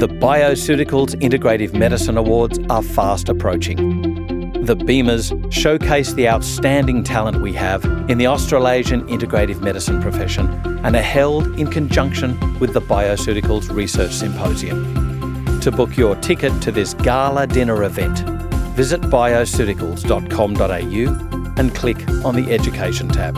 The Bioceuticals Integrative Medicine Awards are fast approaching. The BIMAs showcase the outstanding talent we have in the Australasian integrative medicine profession and are held in conjunction with the Bioceuticals Research Symposium. To book your ticket to this gala dinner event, visit bioceuticals.com.au and click on the Education tab.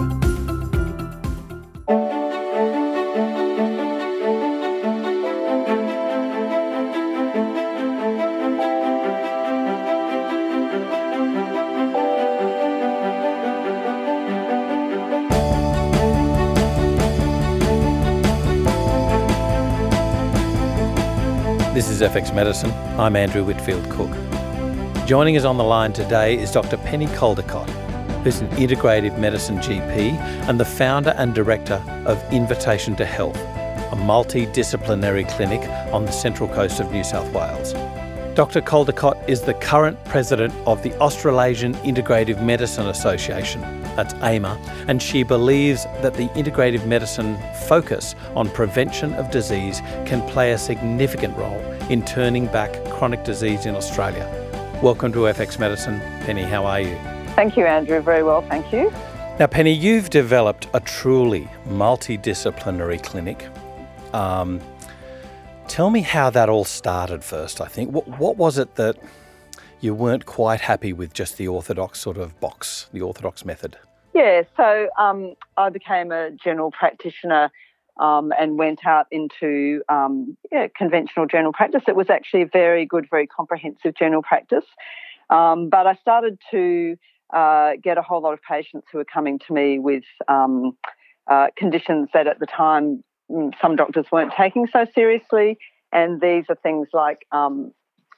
FX Medicine. I'm Andrew Whitfield Cook. Joining us on the line today is Dr. Penny Caldicott, who's an integrative medicine GP and the founder and director of Invitation to Health, a multidisciplinary clinic on the central coast of New South Wales. Dr. Caldicott is the current president of the Australasian Integrative Medicine Association, that's AIMA, and she believes that the integrative medicine focus on prevention of disease can play a significant role in turning back chronic disease in Australia. Welcome to FX Medicine. Penny, how are you? Thank you, Andrew. Very well, thank you. Now, Penny, you've developed a truly multidisciplinary clinic. Um, tell me how that all started first, I think. What, what was it that you weren't quite happy with just the orthodox sort of box, the orthodox method? Yeah, so um, I became a general practitioner um, and went out into um, yeah, conventional general practice. It was actually a very good, very comprehensive general practice. Um, but I started to uh, get a whole lot of patients who were coming to me with um, uh, conditions that at the time mm, some doctors weren't taking so seriously. And these are things like um,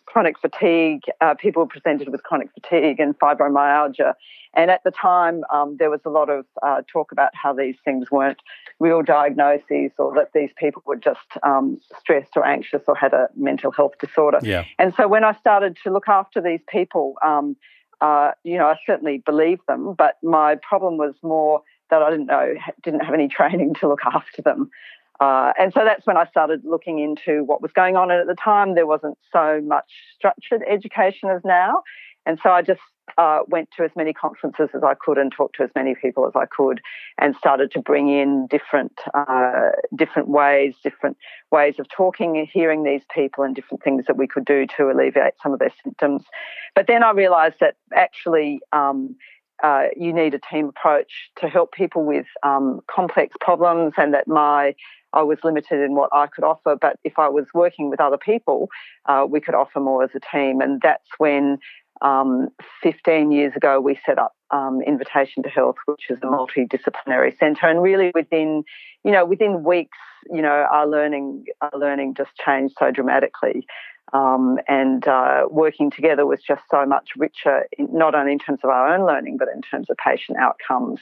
chronic fatigue. Uh, people were presented with chronic fatigue and fibromyalgia. And at the time, um, there was a lot of uh, talk about how these things weren't real diagnoses or that these people were just um, stressed or anxious or had a mental health disorder. Yeah. And so when I started to look after these people, um, uh, you know, I certainly believed them, but my problem was more that I didn't know, didn't have any training to look after them. Uh, and so that's when I started looking into what was going on. And at the time, there wasn't so much structured education as now. And so I just uh, went to as many conferences as I could and talked to as many people as I could, and started to bring in different uh, different ways, different ways of talking and hearing these people, and different things that we could do to alleviate some of their symptoms. But then I realised that actually. Um, uh, you need a team approach to help people with um, complex problems, and that my I was limited in what I could offer. But if I was working with other people, uh, we could offer more as a team. And that's when um, 15 years ago we set up um, Invitation to Health, which is a multidisciplinary centre. And really within, you know, within weeks, you know, our learning, our learning just changed so dramatically. Um, and uh, working together was just so much richer, not only in terms of our own learning, but in terms of patient outcomes.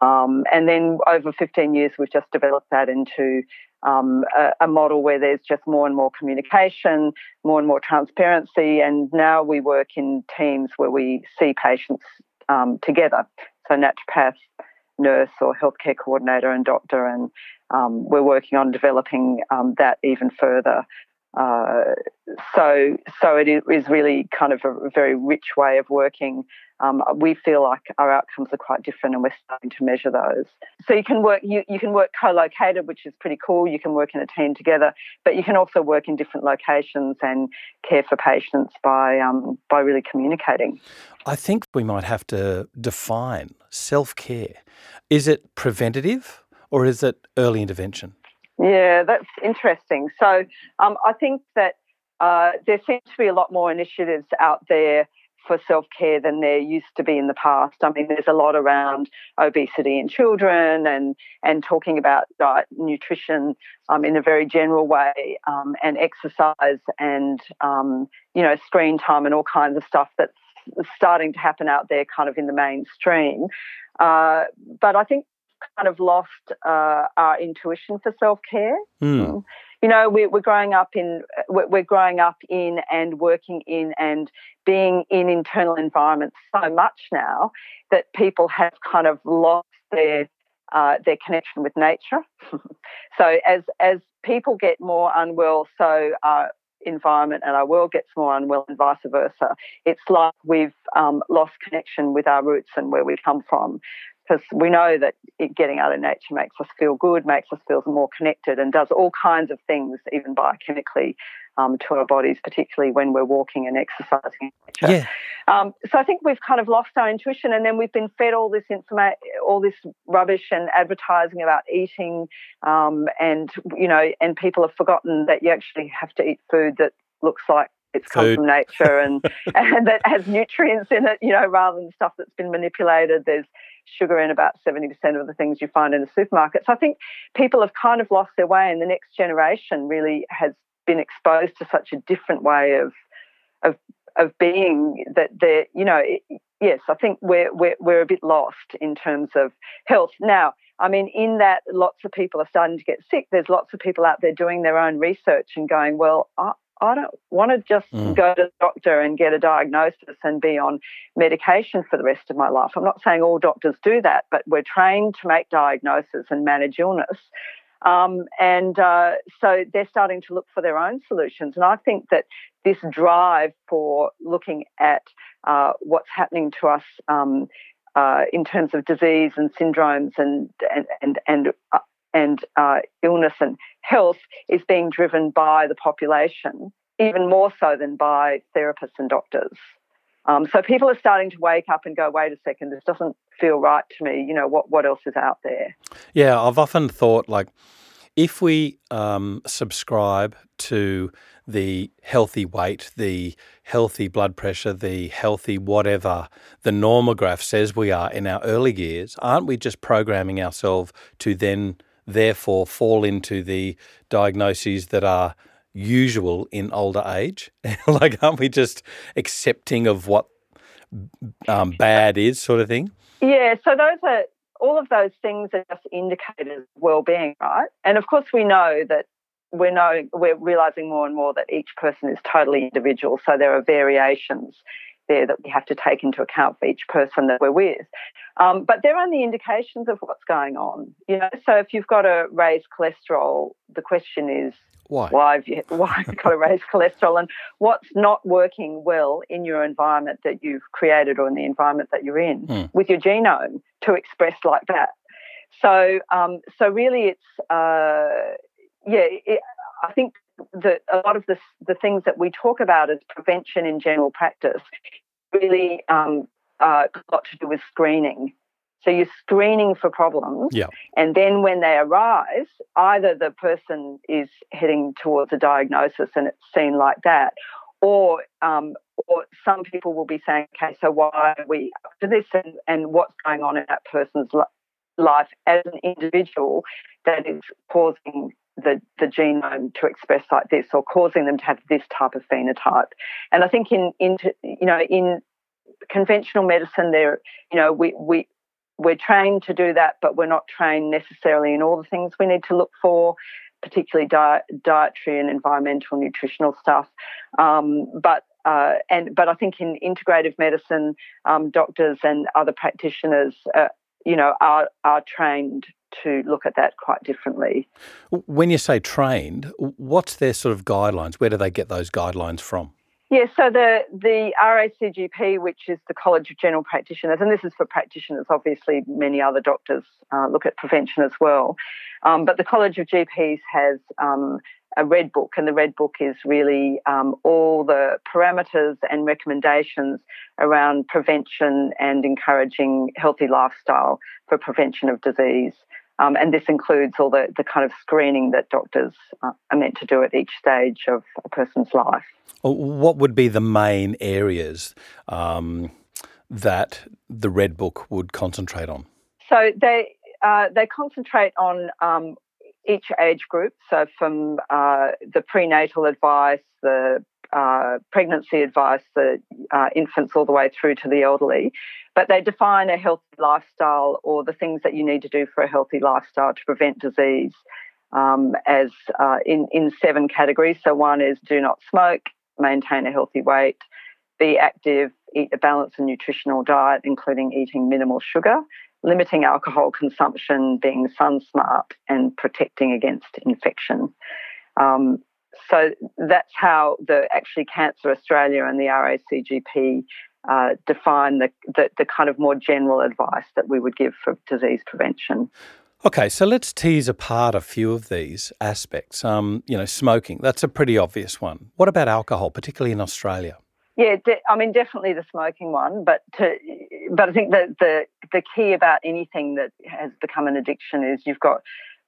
Um, and then over 15 years, we've just developed that into um, a, a, model where there's just more and more communication, more and more transparency. And now we work in teams where we see patients um, together. So, naturopath, nurse, or healthcare coordinator, and doctor. And um, we're working on developing um, that even further. Uh, so, so it is really kind of a very rich way of working. Um, we feel like our outcomes are quite different, and we're starting to measure those. So you can work you, you can work co-located, which is pretty cool. You can work in a team together, but you can also work in different locations and care for patients by um, by really communicating. I think we might have to define self care. Is it preventative or is it early intervention? Yeah, that's interesting. So um, I think that uh, there seems to be a lot more initiatives out there for self care than there used to be in the past. I mean, there's a lot around obesity in children and and talking about diet, nutrition um, in a very general way, um, and exercise and um, you know screen time and all kinds of stuff that's starting to happen out there, kind of in the mainstream. Uh, but I think kind of lost uh, our intuition for self care. Mm. You know, we, are growing up in we're growing up in and working in and being in internal environments so much now that people have kind of lost their uh, their connection with nature. so as as people get more unwell, so our environment and our world gets more unwell and vice versa. It's like we've um, lost connection with our roots and where we come from because we know that it, getting out of nature makes us feel good, makes us feel more connected, and does all kinds of things, even biochemically, um, to our bodies, particularly when we're walking and exercising in nature. Yeah. Um, so I think we've kind of lost our intuition, and then we've been fed all this information, all this rubbish and advertising about eating, um, and you know, and people have forgotten that you actually have to eat food that looks like it's come Food. from nature and, and that has nutrients in it, you know, rather than stuff that's been manipulated. There's sugar in about 70% of the things you find in the supermarkets. I think people have kind of lost their way, and the next generation really has been exposed to such a different way of of of being that they're you know yes I think we're we're we're a bit lost in terms of health now. I mean, in that, lots of people are starting to get sick. There's lots of people out there doing their own research and going, well, I, I don't want to just mm. go to the doctor and get a diagnosis and be on medication for the rest of my life. I'm not saying all doctors do that, but we're trained to make diagnoses and manage illness. Um, and uh, so they're starting to look for their own solutions. And I think that this drive for looking at uh, what's happening to us um, uh, in terms of disease and syndromes and and and and, uh, and uh, illness and health is being driven by the population, even more so than by therapists and doctors. Um, so people are starting to wake up and go, wait a second, this doesn't feel right to me. You know, what, what else is out there? Yeah, I've often thought like if we um, subscribe to the healthy weight, the healthy blood pressure, the healthy whatever the normograph says we are in our early years, aren't we just programming ourselves to then therefore fall into the diagnoses that are usual in older age? like, aren't we just accepting of what um, bad is, sort of thing? Yeah, so those are all of those things are just indicators of well-being, right? And of course, we know that we're knowing we're realizing more and more that each person is totally individual. So there are variations there that we have to take into account for each person that we're with. Um, but they're only indications of what's going on. You know, so if you've got a raised cholesterol, the question is why? Why have you, why have you got a raised cholesterol and what's not working well in your environment that you've created or in the environment that you're in hmm. with your genome to express like that. So, um, so really, it's uh, yeah. It, I think that a lot of the the things that we talk about as prevention in general practice really um, uh, got to do with screening. So you're screening for problems, yeah. and then when they arise, either the person is heading towards a diagnosis and it's seen like that, or um, or some people will be saying, okay, so why are we up to this, and, and what's going on in that person's life as an individual that is causing the, the genome to express like this or causing them to have this type of phenotype. And I think in, in you know, in conventional medicine, there, you know, we, we, we're trained to do that, but we're not trained necessarily in all the things we need to look for, particularly diet, dietary and environmental nutritional stuff. Um, but uh, and but I think in integrative medicine, um, doctors and other practitioners, uh, you know, are are trained to look at that quite differently. When you say trained, what's their sort of guidelines? Where do they get those guidelines from? Yeah, so the, the RACGP, which is the College of General Practitioners, and this is for practitioners, obviously, many other doctors uh, look at prevention as well. Um, but the College of GPs has um, a red book, and the red book is really um, all the parameters and recommendations around prevention and encouraging healthy lifestyle for prevention of disease. Um, and this includes all the, the kind of screening that doctors uh, are meant to do at each stage of a person's life. What would be the main areas um, that the Red Book would concentrate on? So they uh, they concentrate on um, each age group. So from uh, the prenatal advice, the uh, pregnancy advice, the uh, infants all the way through to the elderly. But they define a healthy lifestyle or the things that you need to do for a healthy lifestyle to prevent disease um, as uh, in, in seven categories. So one is do not smoke, maintain a healthy weight, be active, eat a balanced and nutritional diet, including eating minimal sugar, limiting alcohol consumption, being sun smart, and protecting against infection. Um, so that's how the actually Cancer Australia and the RACGP uh, define the, the, the kind of more general advice that we would give for disease prevention. Okay, so let's tease apart a few of these aspects. Um, you know, smoking, that's a pretty obvious one. What about alcohol, particularly in Australia? Yeah, de- I mean, definitely the smoking one, but to, but I think that the the key about anything that has become an addiction is you've got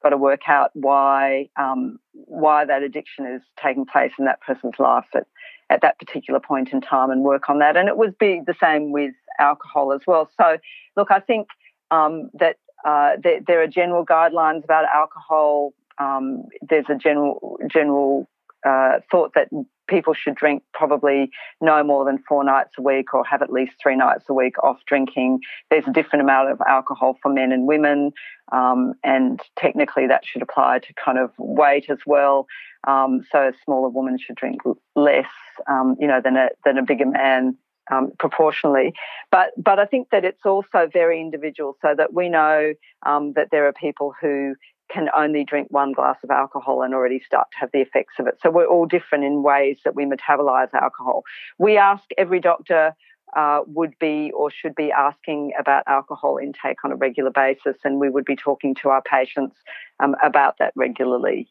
got to work out why um, why that addiction is taking place in that person's life at, at that particular point in time and work on that. And it would be the same with alcohol as well. So, look, I think um, that uh, there, there, are general guidelines about alcohol. Um, there's a general general uh, thought that people should drink probably no more than four nights a week or have at least three nights a week off drinking. There's a different amount of alcohol for men and women, um, and technically that should apply to kind of weight as well. Um, so a smaller woman should drink less, um, you know, than a than a bigger man. Um, proportionally, but but I think that it's also very individual, so that we know um, that there are people who can only drink one glass of alcohol and already start to have the effects of it. So we're all different in ways that we metabolize alcohol. We ask every doctor uh, would be or should be asking about alcohol intake on a regular basis, and we would be talking to our patients um, about that regularly.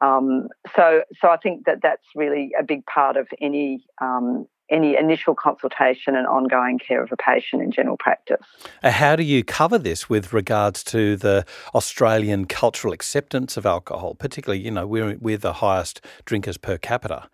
Um, so, so I think that that's really a big part of any um, any initial consultation and ongoing care of a patient in general practice. Uh, how do you cover this with regards to the Australian cultural acceptance of alcohol, particularly, you know, we're, we're the highest drinkers per capita.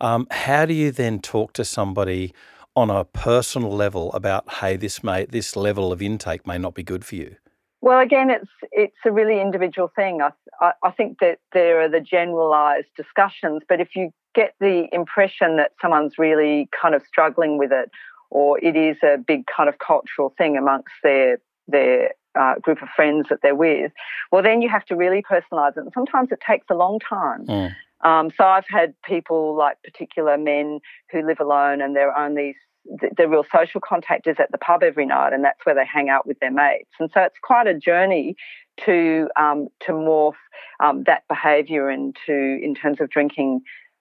Um, how do you then talk to somebody on a personal level about, hey, this may, this level of intake may not be good for you? Well, again, it's it's a really individual thing. I, I, I think that there are the generalised discussions, but if you get the impression that someone's really kind of struggling with it, or it is a big kind of cultural thing amongst their their uh, group of friends that they're with, well, then you have to really personalise it. And sometimes it takes a long time. Mm. Um, so I've had people like particular men who live alone and their only the real social contact is at the pub every night, and that's where they hang out with their mates. And so it's quite a journey to um, to morph um, that behaviour into in terms of drinking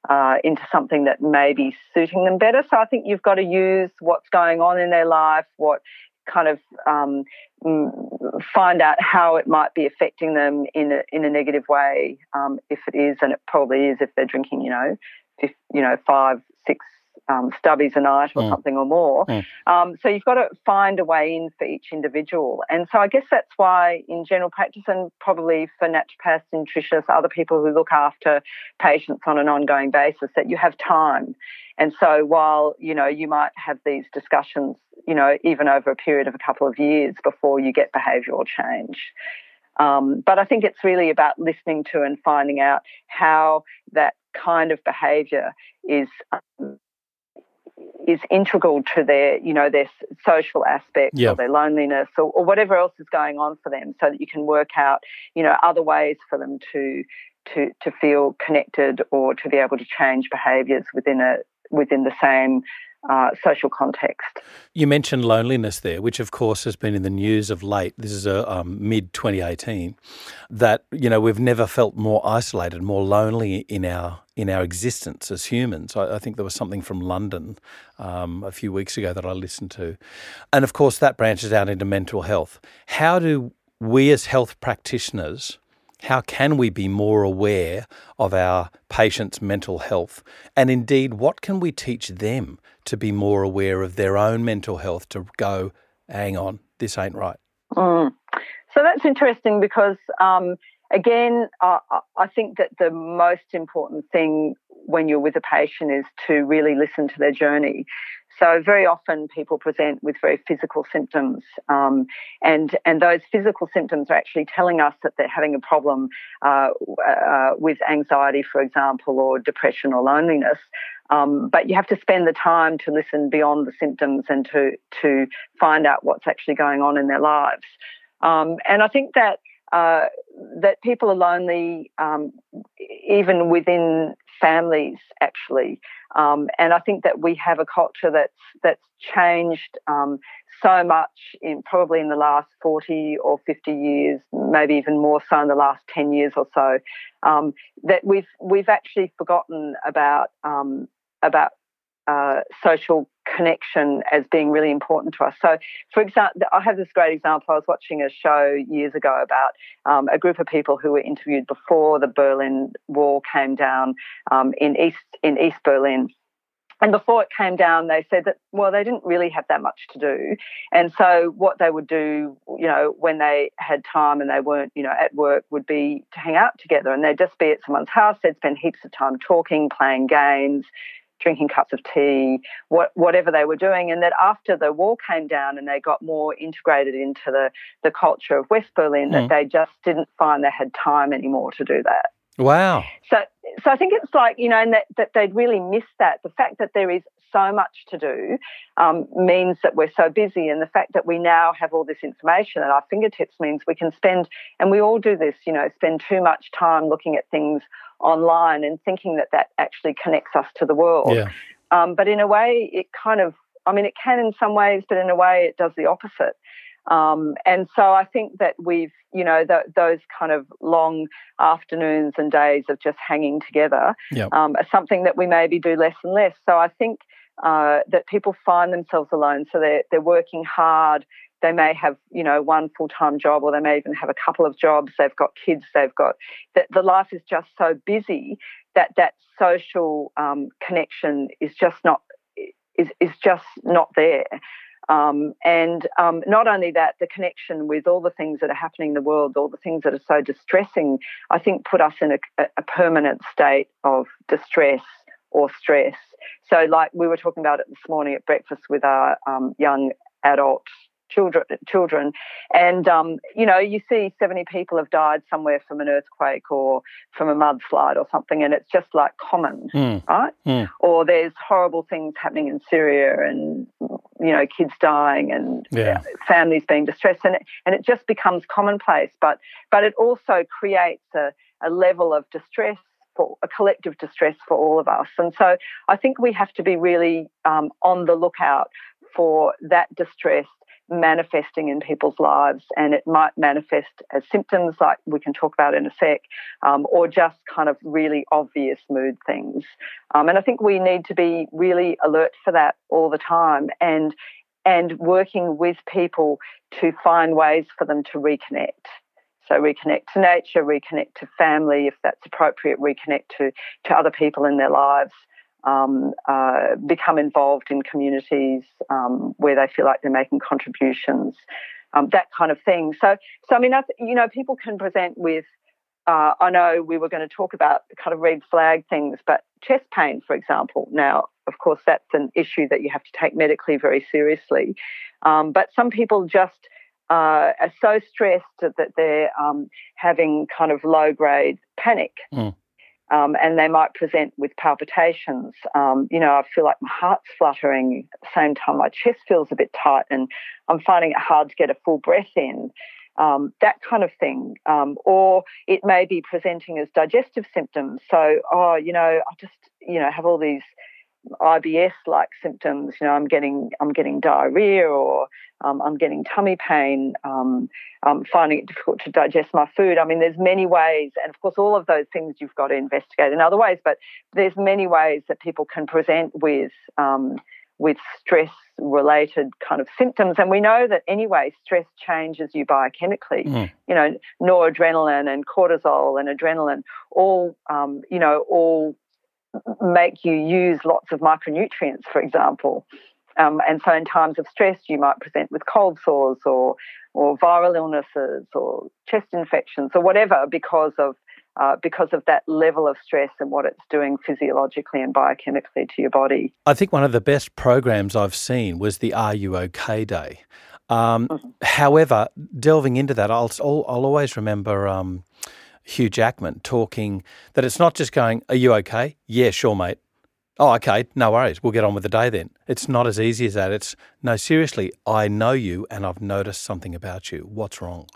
uh, into something that may be suiting them better. So I think you've got to use what's going on in their life, what kind of um, find out how it might be affecting them in a, in a negative way, um, if it is, and it probably is if they're drinking, you know, if, you know, five, six, um, stubbies a night or mm. something or more. Mm. Um, so you've got to find a way in for each individual. And so I guess that's why in general practice and probably for naturopaths, nutritionists, other people who look after patients on an ongoing basis, that you have time. And so while, you know, you might have these discussions, you know, even over a period of a couple of years before you get behavioural change. Um, but I think it's really about listening to and finding out how that kind of behaviour is um, is integral to their, you know, their social aspects or their loneliness or, or, whatever else is going on for them, so that you can work out, you know, other ways for them to to to feel connected or to be able to change behaviours within a within the same uh, social context. You mentioned loneliness there, which of course has been in the news of late. This is a um, mid 2018. That you know we've never felt more isolated, more lonely in our in our existence as humans. I, I think there was something from London um, a few weeks ago that I listened to, and of course that branches out into mental health. How do we as health practitioners how can we be more aware of our patients' mental health? And indeed, what can we teach them to be more aware of their own mental health to go, hang on, this ain't right? Mm. So that's interesting because, um, again, uh, I think that the most important thing when you're with a patient is to really listen to their journey. So very often people present with very physical symptoms, um, and and those physical symptoms are actually telling us that they're having a problem uh, uh, with anxiety, for example, or depression or loneliness. Um, but you have to spend the time to listen beyond the symptoms and to to find out what's actually going on in their lives. Um, and I think that uh, that people are lonely um, even within families actually. Um, and I think that we have a culture that's that's changed um, so much in probably in the last 40 or 50 years, maybe even more so in the last 10 years or so, um, that we've we've actually forgotten about um, about uh, social connection as being really important to us. So, for example, I have this great example. I was watching a show years ago about um, a group of people who were interviewed before the Berlin Wall came down um, in East in East Berlin. And before it came down, they said that, well, they didn't really have that much to do. And so what they would do, you know, when they had time and they weren't, you know, at work would be to hang out together. And they'd just be at someone's house. They'd spend heaps of time talking, playing games, drinking cups of tea, what, whatever they were doing. And that after the wall came down and they got more integrated into the, the culture of West Berlin, mm. that they just didn't find they had time anymore to do that. Wow. So, so I think it's like, you know, and that, that they'd really miss that. The fact that there is so much to do um, means that we're so busy. And the fact that we now have all this information at our fingertips means we can spend, and we all do this, you know, spend too much time looking at things online and thinking that that actually connects us to the world. Yeah. Um, but in a way, it kind of, I mean, it can in some ways, but in a way, it does the opposite. Um, and so I think that we've, you know, those kind of long afternoons and days of just hanging together yep. um, are something that we maybe do less and less. So I think uh, that people find themselves alone. So they're, they're working hard. They may have, you know, one full time job, or they may even have a couple of jobs. They've got kids. They've got that. The life is just so busy that that social um, connection is just not is is just not there. Um, and um, not only that, the connection with all the things that are happening in the world, all the things that are so distressing, I think put us in a, a permanent state of distress or stress. So, like we were talking about it this morning at breakfast with our um, young adult children children and um, you know you see 70 people have died somewhere from an earthquake or from a mudslide or something and it's just like common mm. right mm. or there's horrible things happening in syria and you know kids dying and yeah. families being distressed and it, and it just becomes commonplace but but it also creates a, a level of distress for a collective distress for all of us and so i think we have to be really um, on the lookout for that distress manifesting in people's lives, and it might manifest as symptoms, like we can talk about in a sec, um, or just kind of really obvious mood things. Um, and I think we need to be really alert for that all the time, and and working with people to find ways for them to reconnect. So reconnect to nature, reconnect to family if that's appropriate, reconnect to to other people in their lives um, uh, become involved in communities um, where they feel like they're making contributions, um, that kind of thing. So, so I mean, you know, people can present with. Uh, I know we were going to talk about kind of red flag things, but chest pain, for example. Now, of course, that's an issue that you have to take medically very seriously. Um, but some people just uh, are so stressed that they're um, having kind of low grade panic. Mm. Um, and they might present with palpitations. Um, you know, I feel like my heart's fluttering at the same time my chest feels a bit tight, and I'm finding it hard to get a full breath in. Um, that kind of thing. Um, or it may be presenting as digestive symptoms. So, oh, you know, I just, you know, have all these IBS like symptoms. You know, I'm getting I'm getting diarrhea or um, I'm getting tummy pain. Um, I'm finding it difficult to digest my food. I mean, there's many ways, and of course, all of those things you've got to investigate in other ways. But there's many ways that people can present with um, with stress related kind of symptoms. And we know that anyway, stress changes you biochemically. Mm. You know, noradrenaline and cortisol and adrenaline all, um, you know, all make you use lots of micronutrients, for example. Um, and so, in times of stress, you might present with cold sores or, or viral illnesses or chest infections or whatever because of uh, because of that level of stress and what it's doing physiologically and biochemically to your body. I think one of the best programs I've seen was the Are You OK Day. Um, mm-hmm. However, delving into that, I'll, I'll, I'll always remember um, Hugh Jackman talking that it's not just going, Are you okay? Yeah, sure, mate. Oh, okay, no worries. We'll get on with the day then. It's not as easy as that. It's no, seriously, I know you and I've noticed something about you. What's wrong?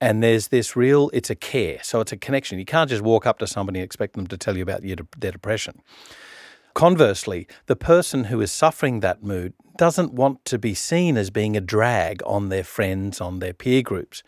And there's this real, it's a care. So it's a connection. You can't just walk up to somebody and expect them to tell you about your, their depression. Conversely, the person who is suffering that mood doesn't want to be seen as being a drag on their friends, on their peer groups,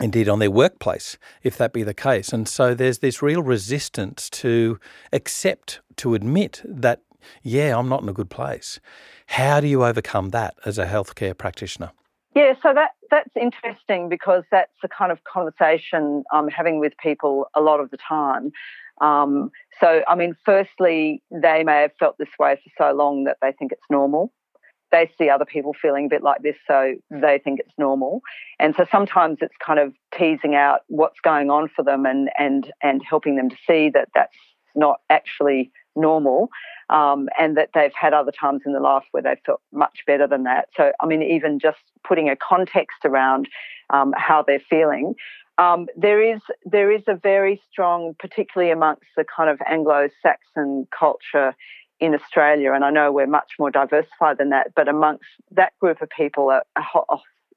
indeed on their workplace, if that be the case. And so there's this real resistance to accept, to admit that, yeah, I'm not in a good place. How do you overcome that as a healthcare practitioner? Yeah, so that that's interesting because that's the kind of conversation I'm having with people a lot of the time. Um, so, I mean, firstly, they may have felt this way for so long that they think it's normal. They see other people feeling a bit like this, so they think it's normal. And so sometimes it's kind of teasing out what's going on for them and and and helping them to see that that's not actually normal, um, and that they've had other times in their life where they felt much better than that. So, I mean, even just putting a context around um, how they're feeling um, there is there is a very strong, particularly amongst the kind of Anglo-Saxon culture in Australia, and I know we're much more diversified than that, but amongst that group of people, a, a, whole,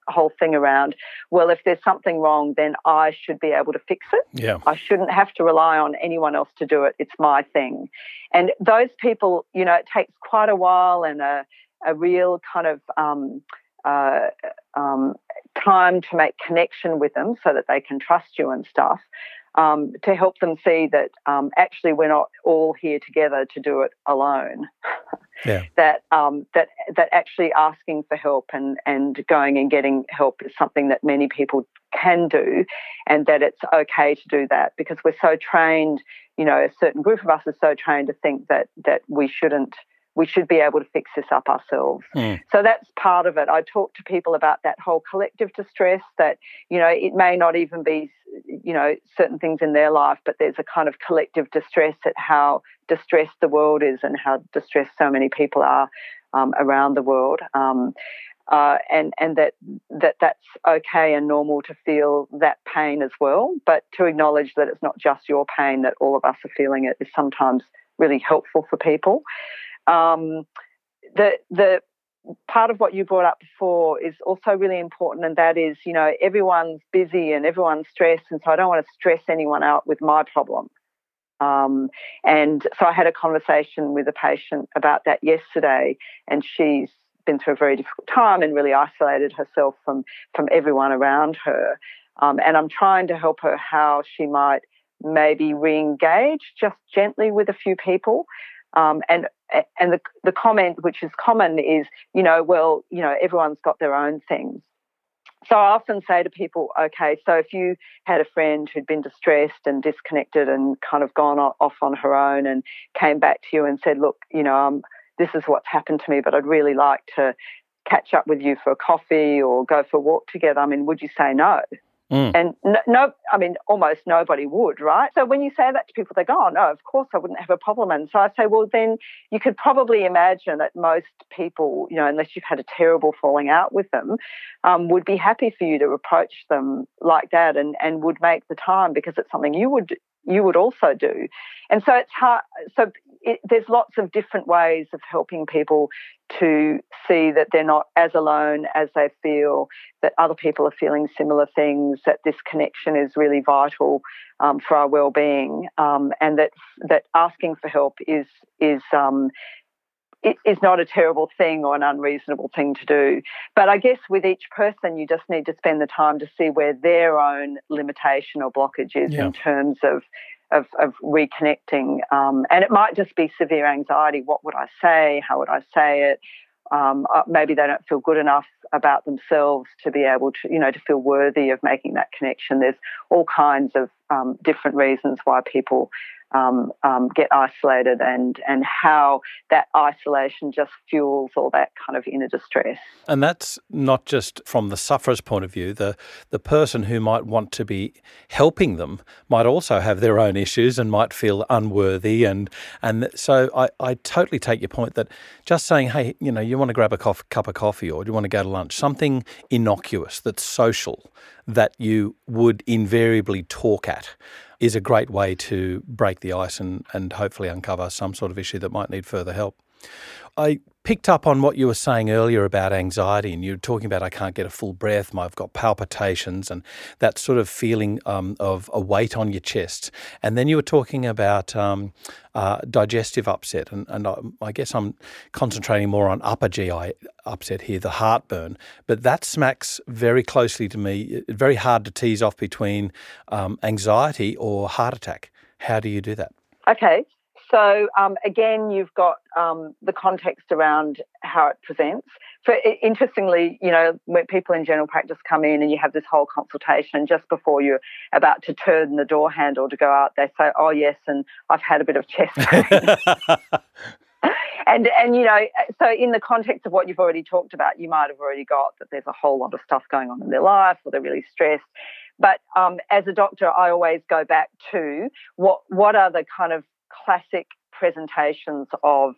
a whole thing around, well, if there's something wrong, then I should be able to fix it. Yeah. I shouldn't have to rely on anyone else to do it. It's my thing. And those people, you know, it takes quite a while and a, a real kind of um, uh, um, time to make connection with them so that they can trust you and stuff. Um, to help them see that um, actually we're not all here together to do it alone. Yeah. that um, that that actually asking for help and and going and getting help is something that many people can do, and that it's okay to do that because we're so trained. You know, a certain group of us is so trained to think that that we shouldn't we should be able to fix this up ourselves. Mm. So that's part of it. I talk to people about that whole collective distress that, you know, it may not even be, you know, certain things in their life, but there's a kind of collective distress at how distressed the world is and how distressed so many people are um, around the world. Um, uh, and and that that that's okay and normal to feel that pain as well, but to acknowledge that it's not just your pain that all of us are feeling it is sometimes really helpful for people. Um, the the part of what you brought up before is also really important, and that is, you know, everyone's busy and everyone's stressed, and so I don't want to stress anyone out with my problem. Um, and so I had a conversation with a patient about that yesterday, and she's been through a very difficult time and really isolated herself from from everyone around her. Um, and I'm trying to help her how she might maybe re-engage just gently with a few people um, and and the the comment which is common is, you know, well, you know, everyone's got their own things. So I often say to people, okay, so if you had a friend who'd been distressed and disconnected and kind of gone off on her own and came back to you and said, look, you know, um, this is what's happened to me, but I'd really like to catch up with you for a coffee or go for a walk together. I mean, would you say no? Mm. And no, no, I mean, almost nobody would, right? So when you say that to people, they go, oh, no, of course I wouldn't have a problem. And so I say, well, then you could probably imagine that most people, you know, unless you've had a terrible falling out with them, um, would be happy for you to approach them like that and, and would make the time because it's something you would you would also do. And so it's hard. So it, there's lots of different ways of helping people to see that they're not as alone as they feel, that other people are feeling similar things, that this connection is really vital um, for our well-being, um, and that that asking for help is is um, it is not a terrible thing or an unreasonable thing to do. But I guess with each person, you just need to spend the time to see where their own limitation or blockage is yeah. in terms of of, of reconnecting. Um, and it might just be severe anxiety. What would I say? How would I say it? Um, uh, maybe they don't feel good enough about themselves to be able to, you know, to feel worthy of making that connection. There's all kinds of um, different reasons why people um, um, get isolated and and how that isolation just fuels all that kind of inner distress. And that's not just from the sufferer's point of view. The the person who might want to be helping them might also have their own issues and might feel unworthy. And and so I, I totally take your point that just saying, hey, you know, you want to grab a cof- cup of coffee or do you want to go to lunch, something innocuous that's social that you would invariably talk at is a great way to break the ice and, and hopefully uncover some sort of issue that might need further help. I picked up on what you were saying earlier about anxiety, and you were talking about I can't get a full breath, I've got palpitations, and that sort of feeling um, of a weight on your chest. And then you were talking about um, uh, digestive upset, and, and I, I, guess I'm concentrating more on upper GI upset here, the heartburn. But that smacks very closely to me. very hard to tease off between um, anxiety or heart attack. How do you do that? Okay, so um, again, you've got um, the context around how it presents. So interestingly, you know, when people in general practice come in and you have this whole consultation, just before you're about to turn the door handle to go out, they say, "Oh yes, and I've had a bit of chest pain." and and you know, so in the context of what you've already talked about, you might have already got that there's a whole lot of stuff going on in their life, or they're really stressed. But um, as a doctor, I always go back to what what are the kind of classic presentations of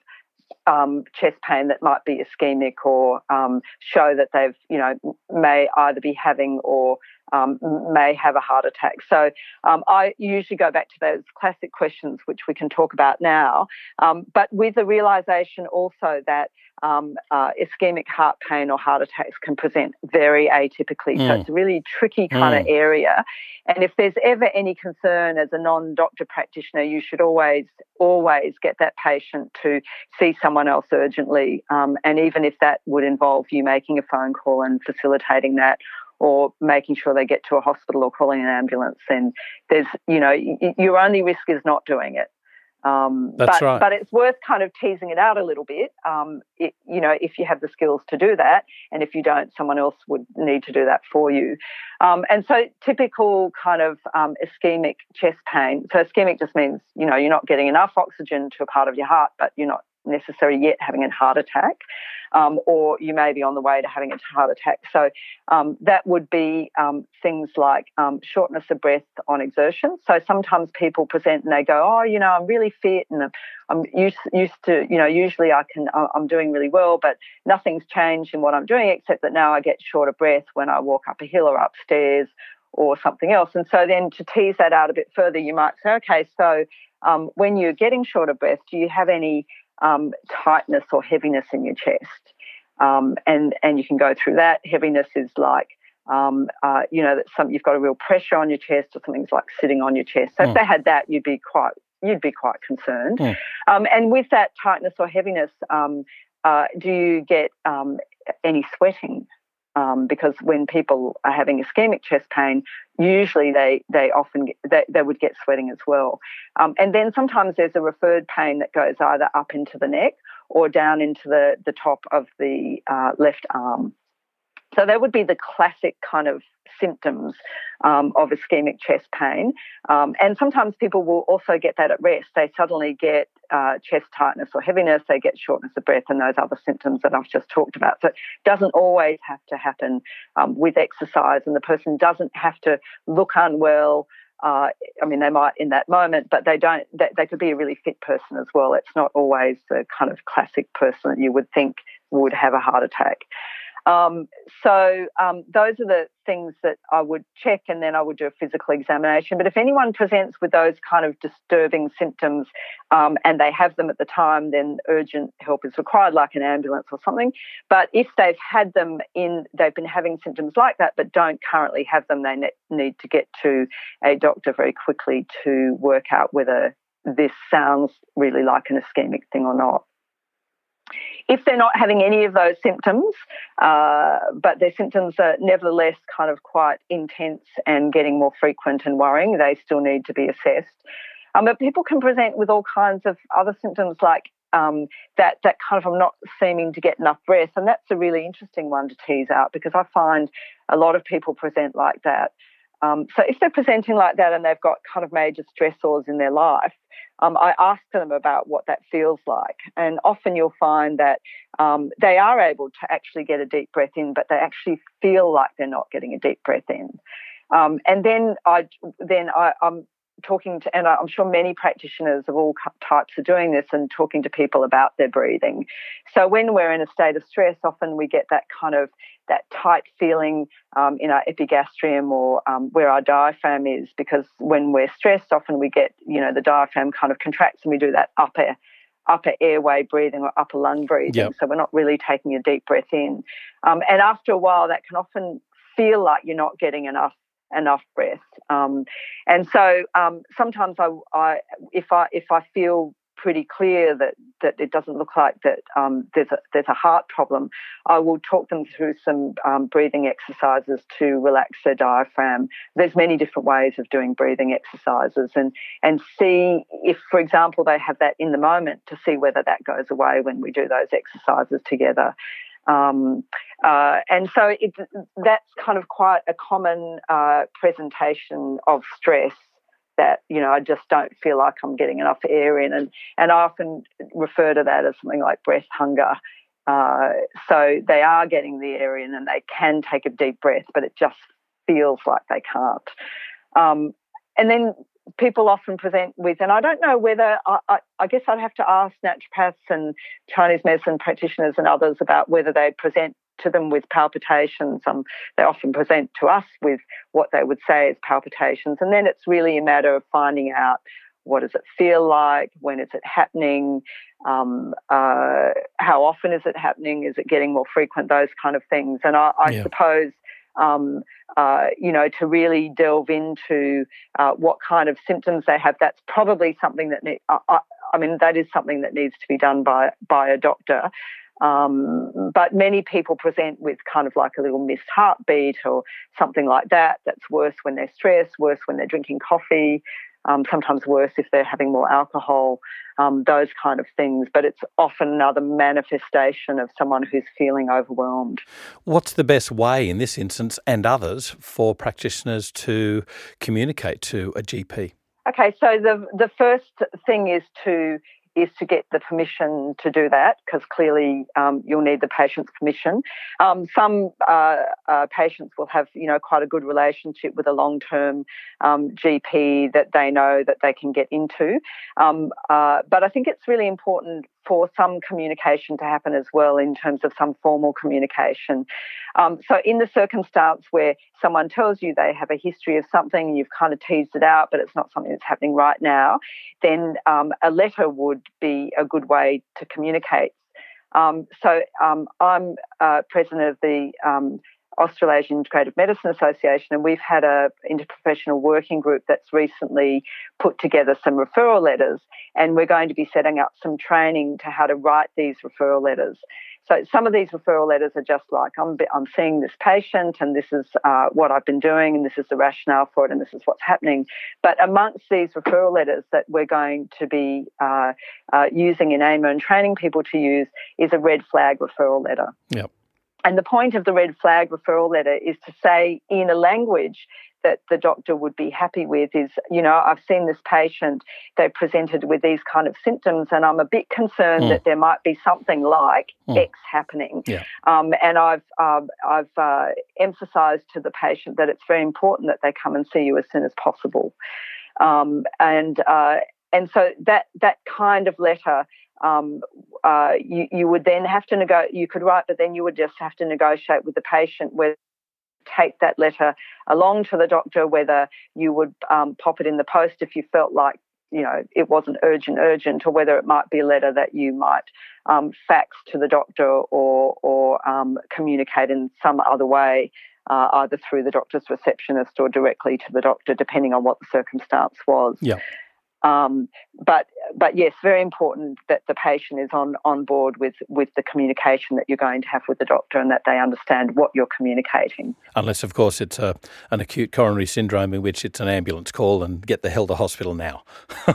um, chest pain that might be ischemic or um, show that they've, you know, may either be having or um, may have a heart attack. So um, I usually go back to those classic questions, which we can talk about now, um, but with the realization also that um, uh, ischemic heart pain or heart attacks can present very atypically. Mm. So it's a really tricky kind mm. of area. And if there's ever any concern as a non-doctor practitioner, you should always, always get that patient to see someone else urgently. Um, and even if that would involve you making a phone call and facilitating that, or making sure they get to a hospital or calling an ambulance, then there's, you know, your only risk is not doing it. Um, That's but, right. But it's worth kind of teasing it out a little bit. Um, it, you know, if you have the skills to do that, and if you don't, someone else would need to do that for you. Um, and so, typical kind of um, ischemic chest pain. So, ischemic just means you know you're not getting enough oxygen to a part of your heart, but you're not necessarily yet having a heart attack, um, or you may be on the way to having a heart attack. So um, that would be um, things like um, shortness of breath on exertion. So sometimes people present and they go, "Oh, you know, I'm really fit and I'm used used to, you know, usually I can I'm doing really well, but nothing's changed in what I'm doing except that now I get short of breath when I walk up a hill or upstairs." Or something else. And so then to tease that out a bit further, you might say, okay, so um, when you're getting short of breath, do you have any um, tightness or heaviness in your chest. Um, and and you can go through that. Heaviness is like um, uh, you know that some you've got a real pressure on your chest, or something's like sitting on your chest. So mm. if they had that, you'd be quite you'd be quite concerned. Mm. and with that tightness or heaviness, um, uh, do you get um, any sweating? Um, because when people are having ischemic chest pain, usually they they often get, they, they would get sweating as well. Um, and then sometimes there's a referred pain that goes either up into the neck or down into the the top of the uh, left arm. So that would be the classic kind of symptoms um, of ischemic chest pain. Um, and sometimes people will also get that at rest. They suddenly get uh, chest tightness or heaviness, they get shortness of breath, and those other symptoms that I've just talked about. So it doesn't always have to happen um, with exercise, and the person doesn't have to look unwell. Uh, I mean, they might in that moment, but they don't. They, they could be a really fit person as well. It's not always the kind of classic person that you would think would have a heart attack. Um, so um, those are the things that I would check, and then I would do a physical examination. But if anyone presents with those kind of disturbing symptoms um, and they have them at the time, then urgent help is required, like an ambulance or something. But if they've had them in, they've been having symptoms like that, but don't currently have them, they need to get to a doctor very quickly to work out whether this sounds really like an ischemic thing or not. If they're not having any of those symptoms, uh, but their symptoms are nevertheless kind of quite intense and getting more frequent and worrying, they still need to be assessed. Um, but people can present with all kinds of other symptoms like um, that that kind of I'm not seeming to get enough breath, and that's a really interesting one to tease out because I find a lot of people present like that. Um, so if they're presenting like that and they've got kind of major stressors in their life, um, I ask them about what that feels like. And often you'll find that um, they are able to actually get a deep breath in, but they actually feel like they're not getting a deep breath in. Um, and then I then I, I'm talking to, and I'm sure many practitioners of all types are doing this and talking to people about their breathing. So when we're in a state of stress, often we get that kind of that tight feeling um, in our epigastrium or um, where our diaphragm is, because when we're stressed, often we get, you know, the diaphragm kind of contracts and we do that upper upper airway breathing or upper lung breathing. Yep. So we're not really taking a deep breath in. Um, and after a while, that can often feel like you're not getting enough enough breath. Um, and so um, sometimes I, I, if I if I feel pretty clear that that it doesn't look like that um, there's a there's a heart problem, I will talk them through some um, breathing exercises to relax their diaphragm. There's many different ways of doing breathing exercises, and and see if, for example, they have that in the moment to see whether that goes away when we do those exercises together. Um, uh, and so it, that's kind of quite a common uh, presentation of stress that you know I just don't feel like I'm getting enough air in, and and I often refer to that as something like breath hunger. Uh, so they are getting the air in, and they can take a deep breath, but it just feels like they can't. Um, and then people often present with, and I don't know whether I, I, I, guess I'd have to ask naturopaths and Chinese medicine practitioners and others about whether they present to them with palpitations. Um, they often present to us with what they would say is palpitations, and then it's really a matter of finding out what does it feel like, when is it happening, um, uh, how often is it happening, is it getting more frequent, those kind of things. And I, I yeah. suppose um, uh, you know, to really delve into uh, what kind of symptoms they have. That's probably something that ne- I, I, I, mean, that is something that needs to be done by by a doctor. Um, but many people present with kind of like a little missed heartbeat or something like that. That's worse when they're stressed, worse when they're drinking coffee, um, sometimes worse if they're having more alcohol, um, those kind of things. But it's often another manifestation of someone who's feeling overwhelmed. What's the best way in this instance and others for practitioners to communicate to a GP? Okay, so the the first thing is to is to get the permission to do that because clearly um, you'll need the patient's permission. Um, some uh, uh, patients will have, you know, quite a good relationship with a long-term um, GP that they know that they can get into. Um, uh, but I think it's really important for some communication to happen as well in terms of some formal communication. Um, so, in the circumstance where someone tells you they have a history of something and you've kind of teased it out, but it's not something that's happening right now, then um, a letter would be a good way to communicate. Um, so, um, I'm uh, president of the um, Australasian Integrative Medicine Association, and we've had a interprofessional working group that's recently put together some referral letters, and we're going to be setting up some training to how to write these referral letters. So some of these referral letters are just like I'm I'm seeing this patient, and this is uh, what I've been doing, and this is the rationale for it, and this is what's happening. But amongst these referral letters that we're going to be uh, uh, using in AIMA and training people to use is a red flag referral letter. Yep. And the point of the red flag referral letter is to say in a language that the doctor would be happy with is, you know, I've seen this patient, they presented with these kind of symptoms, and I'm a bit concerned mm. that there might be something like mm. X happening. Yeah. Um, and I've um, I've uh, emphasised to the patient that it's very important that they come and see you as soon as possible. Um, and uh, and so that that kind of letter um, uh, you, you would then have to negotiate, you could write, but then you would just have to negotiate with the patient whether take that letter along to the doctor, whether you would um, pop it in the post if you felt like you know it wasn't urgent urgent or whether it might be a letter that you might um, fax to the doctor or or um, communicate in some other way uh, either through the doctor's receptionist or directly to the doctor depending on what the circumstance was. Yeah um, but but yes, very important that the patient is on on board with with the communication that you're going to have with the doctor, and that they understand what you're communicating. Unless, of course, it's a, an acute coronary syndrome in which it's an ambulance call and get the hell to hospital now.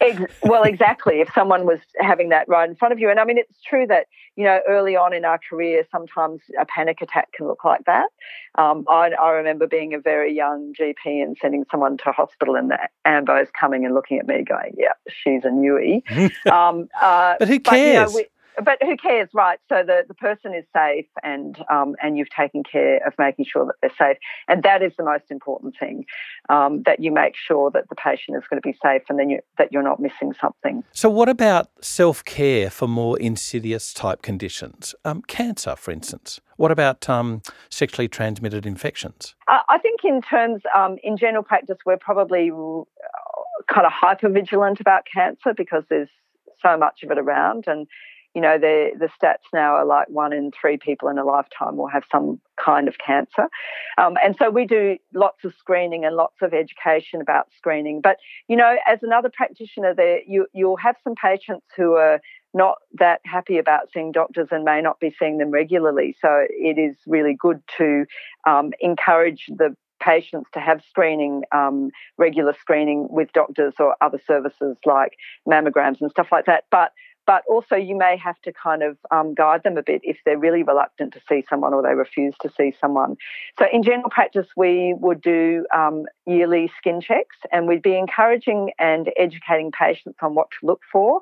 Ex- well, exactly. If someone was having that right in front of you, and I mean, it's true that you know early on in our career, sometimes a panic attack can look like that. Um, I, I remember being a very young GP and sending someone to hospital, and the ambos coming and looking at me, going, "Yeah, she's a newie." um, uh, but who cares? But, you know, we, but who cares, right? So the, the person is safe, and um, and you've taken care of making sure that they're safe, and that is the most important thing. Um, that you make sure that the patient is going to be safe, and then you, that you're not missing something. So, what about self care for more insidious type conditions, um, cancer, for instance? What about um, sexually transmitted infections? I think in terms um, in general practice, we're probably kind of hyper vigilant about cancer because there's so much of it around, and you know, the, the stats now are like one in three people in a lifetime will have some kind of cancer. Um, and so we do lots of screening and lots of education about screening. But, you know, as another practitioner there, you, you'll have some patients who are not that happy about seeing doctors and may not be seeing them regularly. So it is really good to um, encourage the patients to have screening, um, regular screening with doctors or other services like mammograms and stuff like that. But but also you may have to kind of um, guide them a bit if they're really reluctant to see someone or they refuse to see someone. So in general practice, we would do um, yearly skin checks and we'd be encouraging and educating patients on what to look for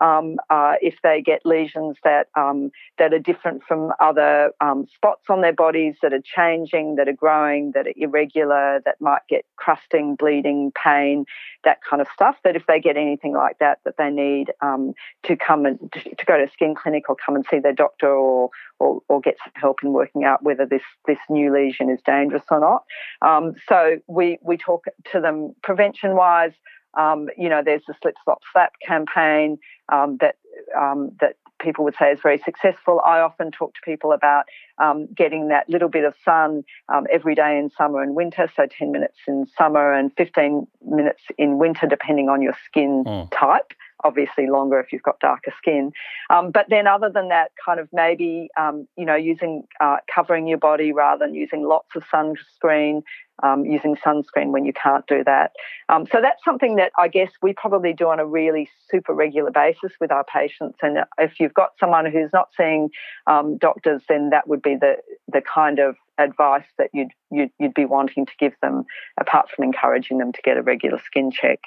um, uh, if they get lesions that um, that are different from other um, spots on their bodies that are changing, that are growing, that are irregular, that might get crusting, bleeding, pain, that kind of stuff. That if they get anything like that, that they need um, to come and to go to a skin clinic or come and see their doctor or or, or get some help in working out whether this this new lesion is dangerous or not. Um, so we we talk to them prevention wise. Um, you know, there's the Slip Slop Slap campaign um, that um, that people would say is very successful. I often talk to people about um, getting that little bit of sun um, every day in summer and winter, so 10 minutes in summer and 15 minutes in winter, depending on your skin mm. type obviously longer if you've got darker skin. Um, but then, other than that, kind of maybe um, you know using uh, covering your body rather than using lots of sunscreen. Um, using sunscreen when you can't do that. Um, so that's something that I guess we probably do on a really super regular basis with our patients. And if you've got someone who's not seeing um, doctors, then that would be the the kind of advice that you'd, you'd you'd be wanting to give them, apart from encouraging them to get a regular skin check.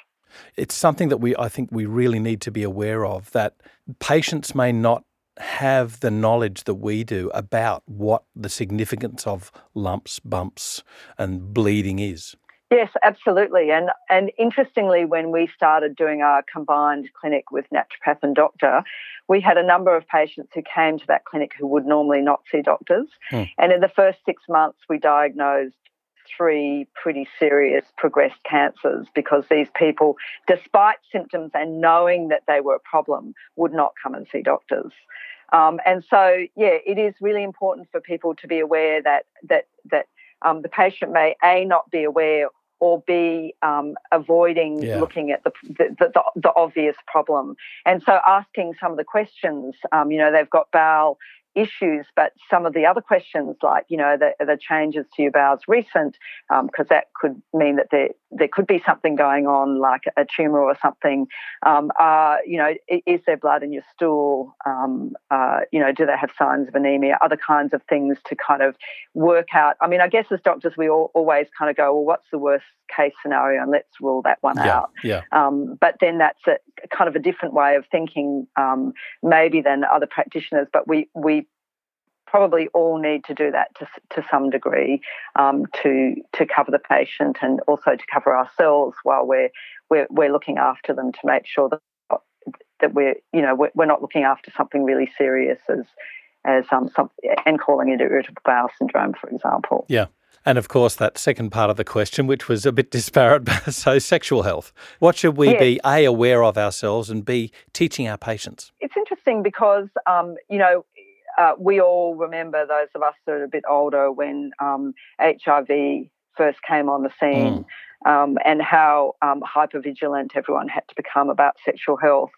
It's something that we I think we really need to be aware of that patients may not have the knowledge that we do about what the significance of lumps, bumps, and bleeding is. Yes, absolutely. And and interestingly, when we started doing our combined clinic with naturopath and doctor, we had a number of patients who came to that clinic who would normally not see doctors. Hmm. And in the first six months, we diagnosed three pretty serious progressed cancers because these people, despite symptoms and knowing that they were a problem, would not come and see doctors. Um, and so, yeah, it is really important for people to be aware that that that um, the patient may a not be aware or be um, avoiding yeah. looking at the the, the the, obvious problem. And so, asking some of the questions, um, you know, they've got bowel issues, but some of the other questions, like you know, the, the changes to your bowels recent, because um, that could mean that there there could be something going on, like a tumor or something. Um, uh, you know, is there blood in your stool? Um, uh, you know, do they have signs of anemia? Other kinds of things to kind of work out. I mean, I guess as doctors, we all, always kind of go, well, what's the worst case scenario, and let's rule that one yeah, out. Yeah. Um, but then that's a kind of a different way of thinking, um, maybe than other practitioners. But we we probably all need to do that to, to some degree um, to to cover the patient and also to cover ourselves while we're we're, we're looking after them to make sure that that we're you know we're, we're not looking after something really serious as as um some, and calling it irritable bowel syndrome, for example. Yeah. And of course, that second part of the question, which was a bit disparate, so sexual health. What should we yes. be A, aware of ourselves and B, teaching our patients? It's interesting because, um, you know, uh, we all remember those of us that are a bit older when um, HIV first came on the scene. Mm. Um, and how um, hyper vigilant everyone had to become about sexual health.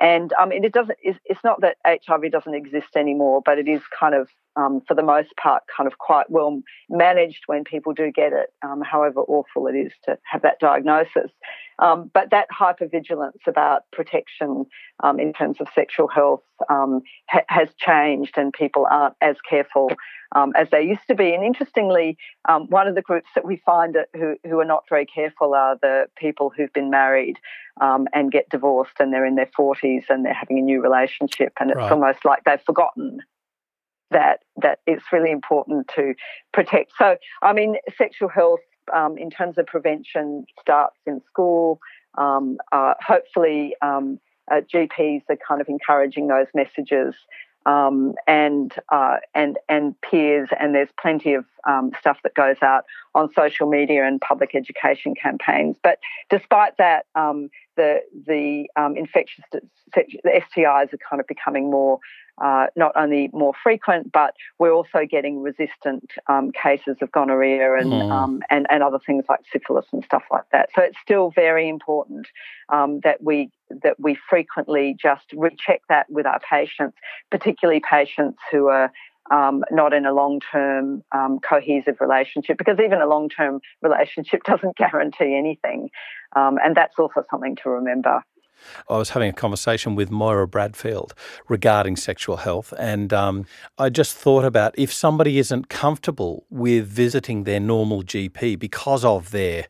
And um, it doesn't. It's, it's, not that HIV doesn't exist anymore, but it is kind of, um, for the most part, kind of quite well managed when people do get it. Um, however awful it is to have that diagnosis, um, but that hypervigilance about protection um, in terms of sexual health um, ha- has changed, and people aren't as careful um, as they used to be. And interestingly, um, one of the groups that we find who, who are not very careful are the people who've been married um, and get divorced and they're in their 40s and they're having a new relationship, and it's right. almost like they've forgotten that that it's really important to protect. So, I mean, sexual health um, in terms of prevention starts in school. Um, uh, hopefully, um, uh, GPs are kind of encouraging those messages. Um, and uh, and and peers, and there's plenty of um, stuff that goes out on social media and public education campaigns. But despite that, um, the the um, infectious the STIs are kind of becoming more uh, not only more frequent, but we're also getting resistant um, cases of gonorrhea and, mm. um, and and other things like syphilis and stuff like that. So it's still very important um, that we that we frequently just recheck that with our patients, particularly patients who are um, not in a long term um, cohesive relationship, because even a long term relationship doesn't guarantee anything. Um, and that's also something to remember. I was having a conversation with Moira Bradfield regarding sexual health, and um, I just thought about if somebody isn't comfortable with visiting their normal GP because of their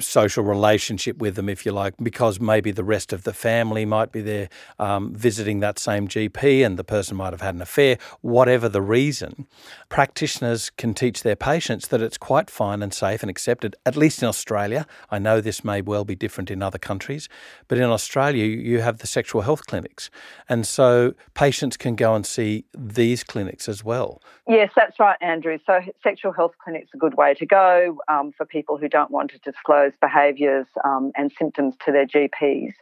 social relationship with them, if you like, because maybe the rest of the family might be there um, visiting that same GP and the person might have had an affair, whatever the reason, practitioners can teach their patients that it's quite fine and safe and accepted, at least in Australia. I know this may well be different in other countries, but in Australia, Australia, you have the sexual health clinics. And so patients can go and see these clinics as well. Yes, that's right, Andrew. So, sexual health clinics are a good way to go um, for people who don't want to disclose behaviours um, and symptoms to their GPs.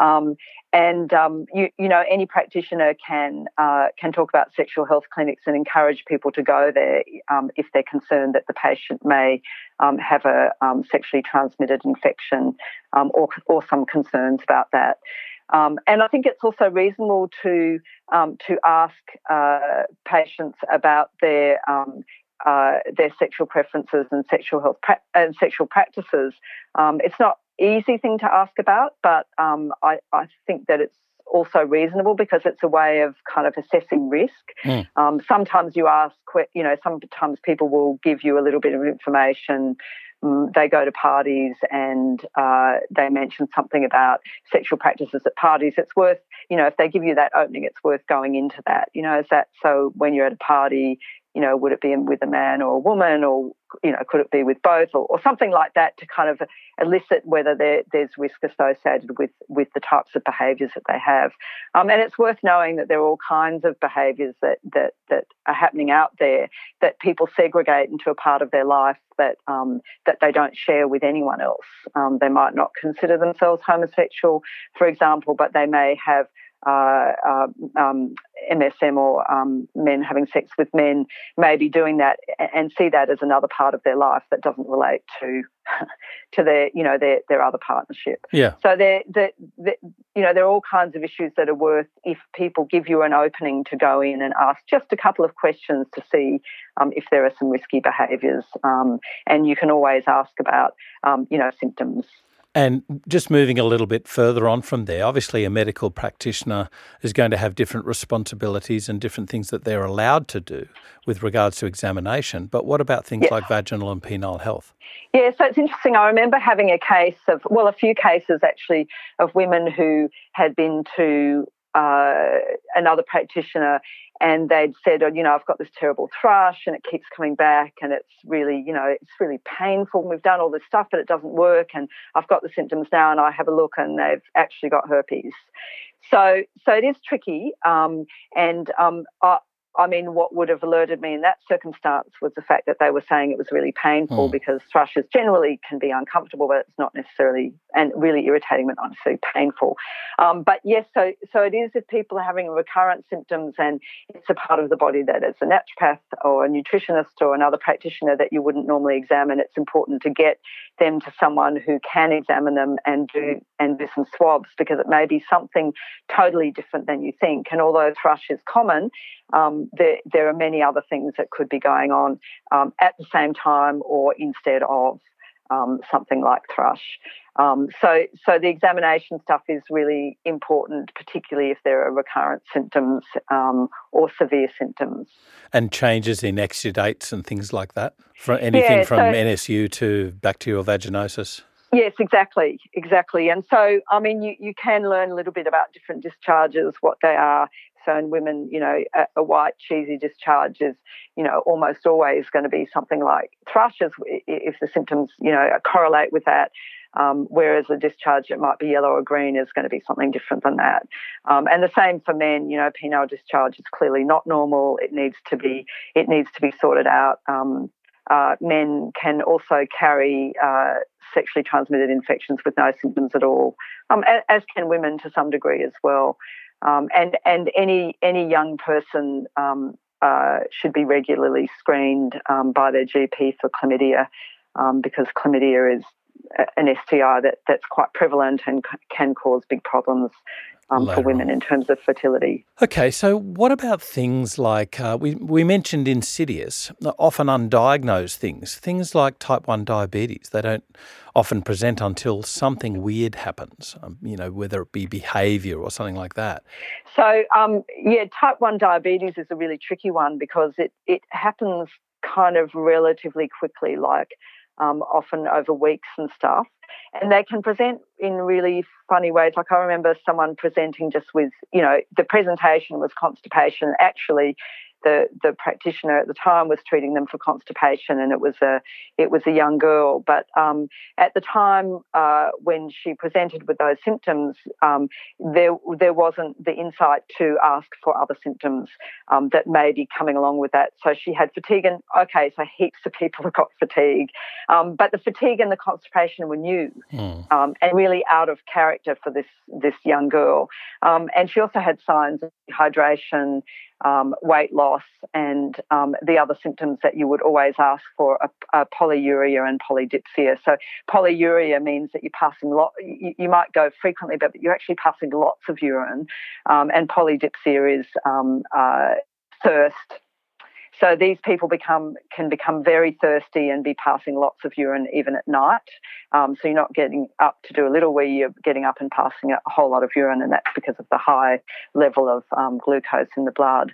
Um, and um, you, you, know, any practitioner can uh, can talk about sexual health clinics and encourage people to go there um, if they're concerned that the patient may um, have a um, sexually transmitted infection um, or or some concerns about that. and I think it's also reasonable to to ask uh, patients about their uh, their sexual preferences and sexual health pra- and sexual practices. Um, it's not easy thing to ask about, but um, I, I, think that it's also reasonable because it's a way of kind of assessing risk. Mm. Um, sometimes you ask, you know, sometimes people will give you a little bit of information. Um, they go to parties and uh, they mention something about sexual practices at parties. It's worth, you know, if they give you that opening, it's worth going into that. You know, is that so when you're at a party, you know, would it be with a man or a woman, or you know, could it be with both, or, or something like that to kind of elicit whether there, there's risk associated with with the types of behaviours that they have. Um, and it's worth knowing that there are all kinds of behaviours that that that are happening out there that people segregate into a part of their life that um, that they don't share with anyone else. Um, they might not consider themselves homosexual, for example, but they may have uh, uh, um, MSM or um, men having sex with men, maybe doing that and see that as another part of their life that doesn't relate to to their you know their their other partnership. Yeah. So there, you know, there are all kinds of issues that are worth if people give you an opening to go in and ask just a couple of questions to see um, if there are some risky behaviours, um, and you can always ask about um, you know symptoms. And just moving a little bit further on from there, obviously a medical practitioner is going to have different responsibilities and different things that they're allowed to do with regards to examination. But what about things like vaginal and penile health? Yeah, so it's interesting. I remember having a case of, well, a few cases actually of women who had been to uh, another practitioner and they'd said, oh, you know, I've got this terrible thrush and it keeps coming back and it's really, you know, it's really painful. We've done all this stuff, but it doesn't work. And I've got the symptoms now and I have a look and they've actually got herpes. So, so it is tricky. Um, and um, I, I mean, what would have alerted me in that circumstance was the fact that they were saying it was really painful mm. because thrushes generally can be uncomfortable, but it's not necessarily and really irritating, but not necessarily painful. Um, but yes, so so it is if people are having recurrent symptoms and it's a part of the body that it's a naturopath or a nutritionist or another practitioner that you wouldn't normally examine. It's important to get them to someone who can examine them and do and do some swabs because it may be something totally different than you think. And although thrush is common, um, there, there are many other things that could be going on um, at the same time or instead of um, something like thrush. Um, so, so the examination stuff is really important, particularly if there are recurrent symptoms um, or severe symptoms. And changes in exudates and things like that, from anything yeah, from so, NSU to bacterial vaginosis. Yes, exactly, exactly. And so, I mean, you, you can learn a little bit about different discharges, what they are, so in women, you know, a, a, white cheesy discharge is, you know, almost always going to be something like thrushes if the symptoms, you know, correlate with that. Um, whereas a discharge that might be yellow or green is going to be something different than that. Um, and the same for men, you know, penile discharge is clearly not normal. It needs to be it needs to be sorted out. Um, uh, men can also carry uh, sexually transmitted infections with no symptoms at all, um, as, can women to some degree as well. Um, and and any any young person um, uh, should be regularly screened um, by their GP for chlamydia um, because chlamydia is an STI that, that's quite prevalent and c- can cause big problems um, for women on. in terms of fertility. Okay, so what about things like uh, we, we mentioned insidious, often undiagnosed things, things like type 1 diabetes? They don't often present until something weird happens, um, you know, whether it be behaviour or something like that. So, um, yeah, type 1 diabetes is a really tricky one because it, it happens kind of relatively quickly, like um, often over weeks and stuff. And they can present in really funny ways. Like I remember someone presenting just with, you know, the presentation was constipation. Actually, the the practitioner at the time was treating them for constipation, and it was a it was a young girl. But um, at the time uh, when she presented with those symptoms, um, there there wasn't the insight to ask for other symptoms um, that may be coming along with that. So she had fatigue, and okay, so heaps of people have got fatigue, um, but the fatigue and the constipation were new mm. and really out of character for this this young girl. Um, and she also had signs of dehydration um, weight loss, and um, the other symptoms that you would always ask for polyuria and polydipsia. So polyuria means that you're passing lot. You, you, might go frequently, but you're actually passing lots of urine, um, and polydipsia is um, uh, thirst. So these people become can become very thirsty and be passing lots of urine even at night. Um, so you're not getting up to do a little wee, you're getting up and passing a whole lot of urine, and that's because of the high level of um, glucose in the blood.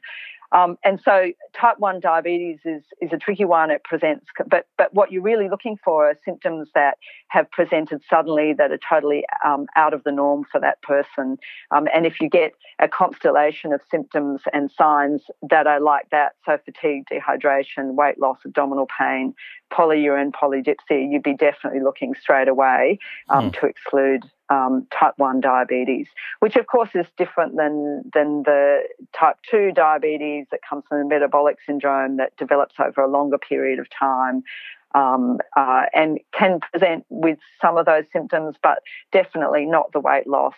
Um, and so type 1 diabetes is, is a tricky one. It presents, but, but what you're really looking for are symptoms that have presented suddenly that are totally um, out of the norm for that person. Um, and if you get a constellation of symptoms and signs that are like that, so fatigue, dehydration, weight loss, abdominal pain, polyurine, polydipsia, you'd be definitely looking straight away um, mm. to exclude um, type 1 diabetes, which of course is different than, than the type 2 diabetes that comes from the metabolic syndrome that develops over a longer period of time. Um, uh, and can present with some of those symptoms, but definitely not the weight loss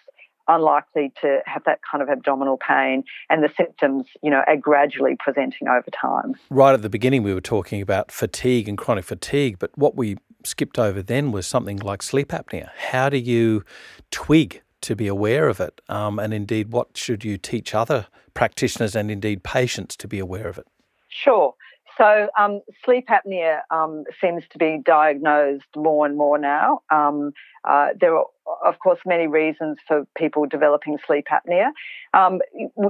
unlikely to have that kind of abdominal pain and the symptoms you know are gradually presenting over time right at the beginning we were talking about fatigue and chronic fatigue but what we skipped over then was something like sleep apnea. How do you twig to be aware of it? Um, and indeed what should you teach other practitioners and indeed patients to be aware of it? Sure. So, um, sleep apnea um, seems to be diagnosed more and more now. Um, uh, there are, of course, many reasons for people developing sleep apnea. Um,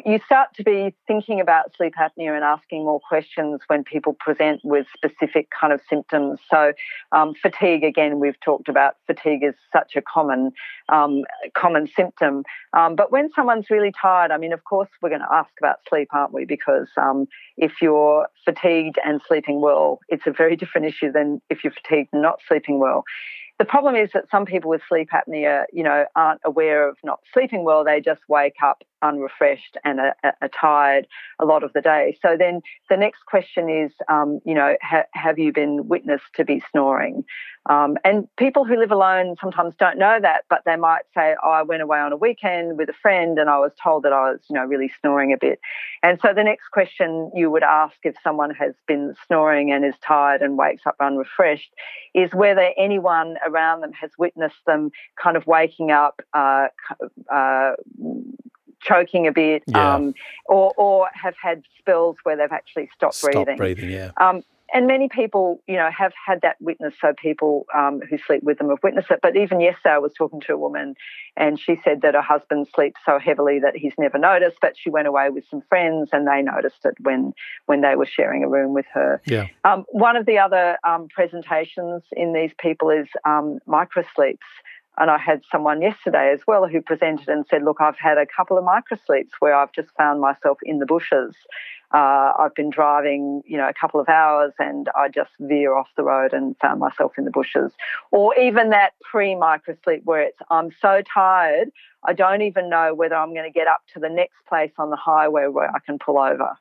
you start to be thinking about sleep apnea and asking more questions when people present with specific kind of symptoms. So, um, fatigue again, we've talked about fatigue is such a common um, common symptom. Um, but when someone's really tired, I mean, of course, we're going to ask about sleep, aren't we? Because um, if you're fatigued and sleeping well, it's a very different issue than if you're fatigued and not sleeping well. The problem is that some people with sleep apnea, you know, aren't aware of not sleeping well. They just wake up unrefreshed and are, are tired a lot of the day. So then the next question is, um, you know, ha- have you been witnessed to be snoring? Um, and people who live alone sometimes don't know that, but they might say, oh, I went away on a weekend with a friend and I was told that I was, you know, really snoring a bit. And so the next question you would ask if someone has been snoring and is tired and wakes up unrefreshed is whether anyone around them has witnessed them kind of waking up uh, uh, choking a bit, yeah. um, or or have had spells where they've actually stopped, stopped breathing. breathing yeah. Um, and many people, you know, have had that witness. So people um, who sleep with them have witnessed it. But even yesterday, I was talking to a woman, and she said that her husband sleeps so heavily that he's never noticed. But she went away with some friends, and they noticed it when when they were sharing a room with her. Yeah. Um, one of the other um, presentations in these people is um, microsleeps. And I had someone yesterday as well who presented and said, Look, I've had a couple of microsleeps where I've just found myself in the bushes. Uh, I've been driving, you know, a couple of hours and I just veer off the road and found myself in the bushes. Or even that pre microsleep where it's, I'm so tired, I don't even know whether I'm going to get up to the next place on the highway where I can pull over.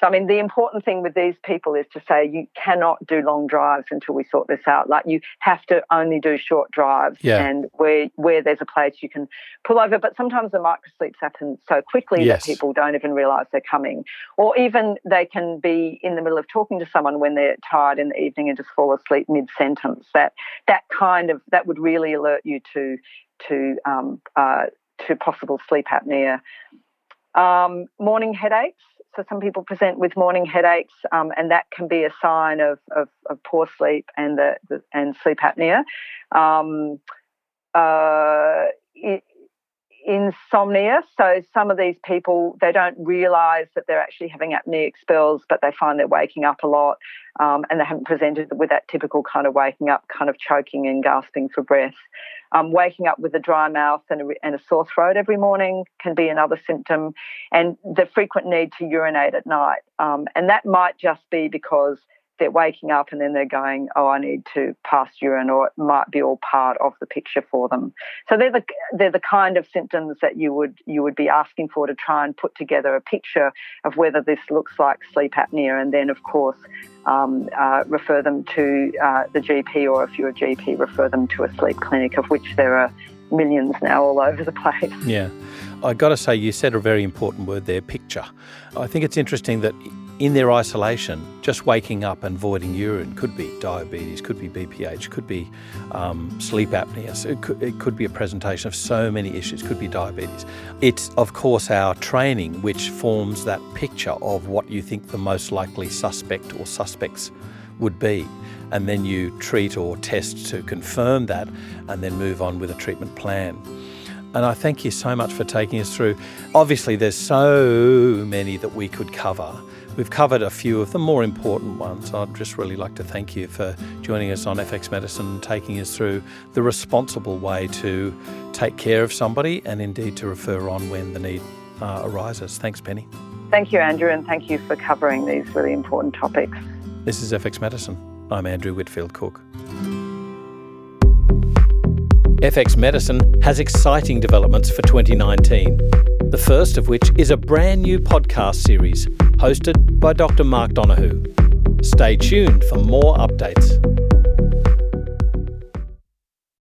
So, I mean, the important thing with these people is to say you cannot do long drives until we sort this out. Like, you have to only do short drives, Yeah. and where where there's a place you can pull over. But sometimes the microsleeps happen so quickly Yes. that people don't even realise they're coming, or even they can be in the middle of talking to someone when they're tired in the evening and just fall asleep mid sentence. That that kind of that would really alert you to to um, uh, to possible sleep apnea. Um, morning headaches. So some people present with morning headaches, um, and that can be a sign of, of, of poor sleep and the, the and sleep apnea. Um, uh, i- insomnia. So some of these people they don't realise that they're actually having apneic spells, but they find they're waking up a lot, um, and they haven't presented with that typical kind of waking up, kind of choking and gasping for breath. Um, waking up with a dry mouth and a, and a sore throat every morning can be another symptom, and the frequent need to urinate at night. Um, and that might just be because they're waking up and then they're going, oh, I need to pass urine, or it might be all part of the picture for them. So they're the they're the kind of symptoms that you would you would be asking for to try and put together a picture of whether this looks like sleep apnea, and then of course um, uh, refer them to uh, the GP, or if you're a GP, refer them to a sleep clinic, of which there are millions now all over the place. Yeah. I got to say, you said a very important word there picture. I think it's interesting that in their isolation, just waking up and voiding urine could be diabetes, could be BPH, could be um, sleep apnea. So it, could, it could be a presentation of so many issues, could be diabetes. It's, of course, our training which forms that picture of what you think the most likely suspect or suspects would be. And then you treat or test to confirm that and then move on with a treatment plan. And I thank you so much for taking us through. Obviously, there's so many that we could cover. We've covered a few of the more important ones. I'd just really like to thank you for joining us on FX Medicine and taking us through the responsible way to take care of somebody and indeed to refer on when the need uh, arises. Thanks, Penny. Thank you, Andrew, and thank you for covering these really important topics. This is FX Medicine. I'm Andrew Whitfield Cook. FX Medicine has exciting developments for 2019. The first of which is a brand new podcast series hosted by Dr. Mark Donohoe. Stay tuned for more updates.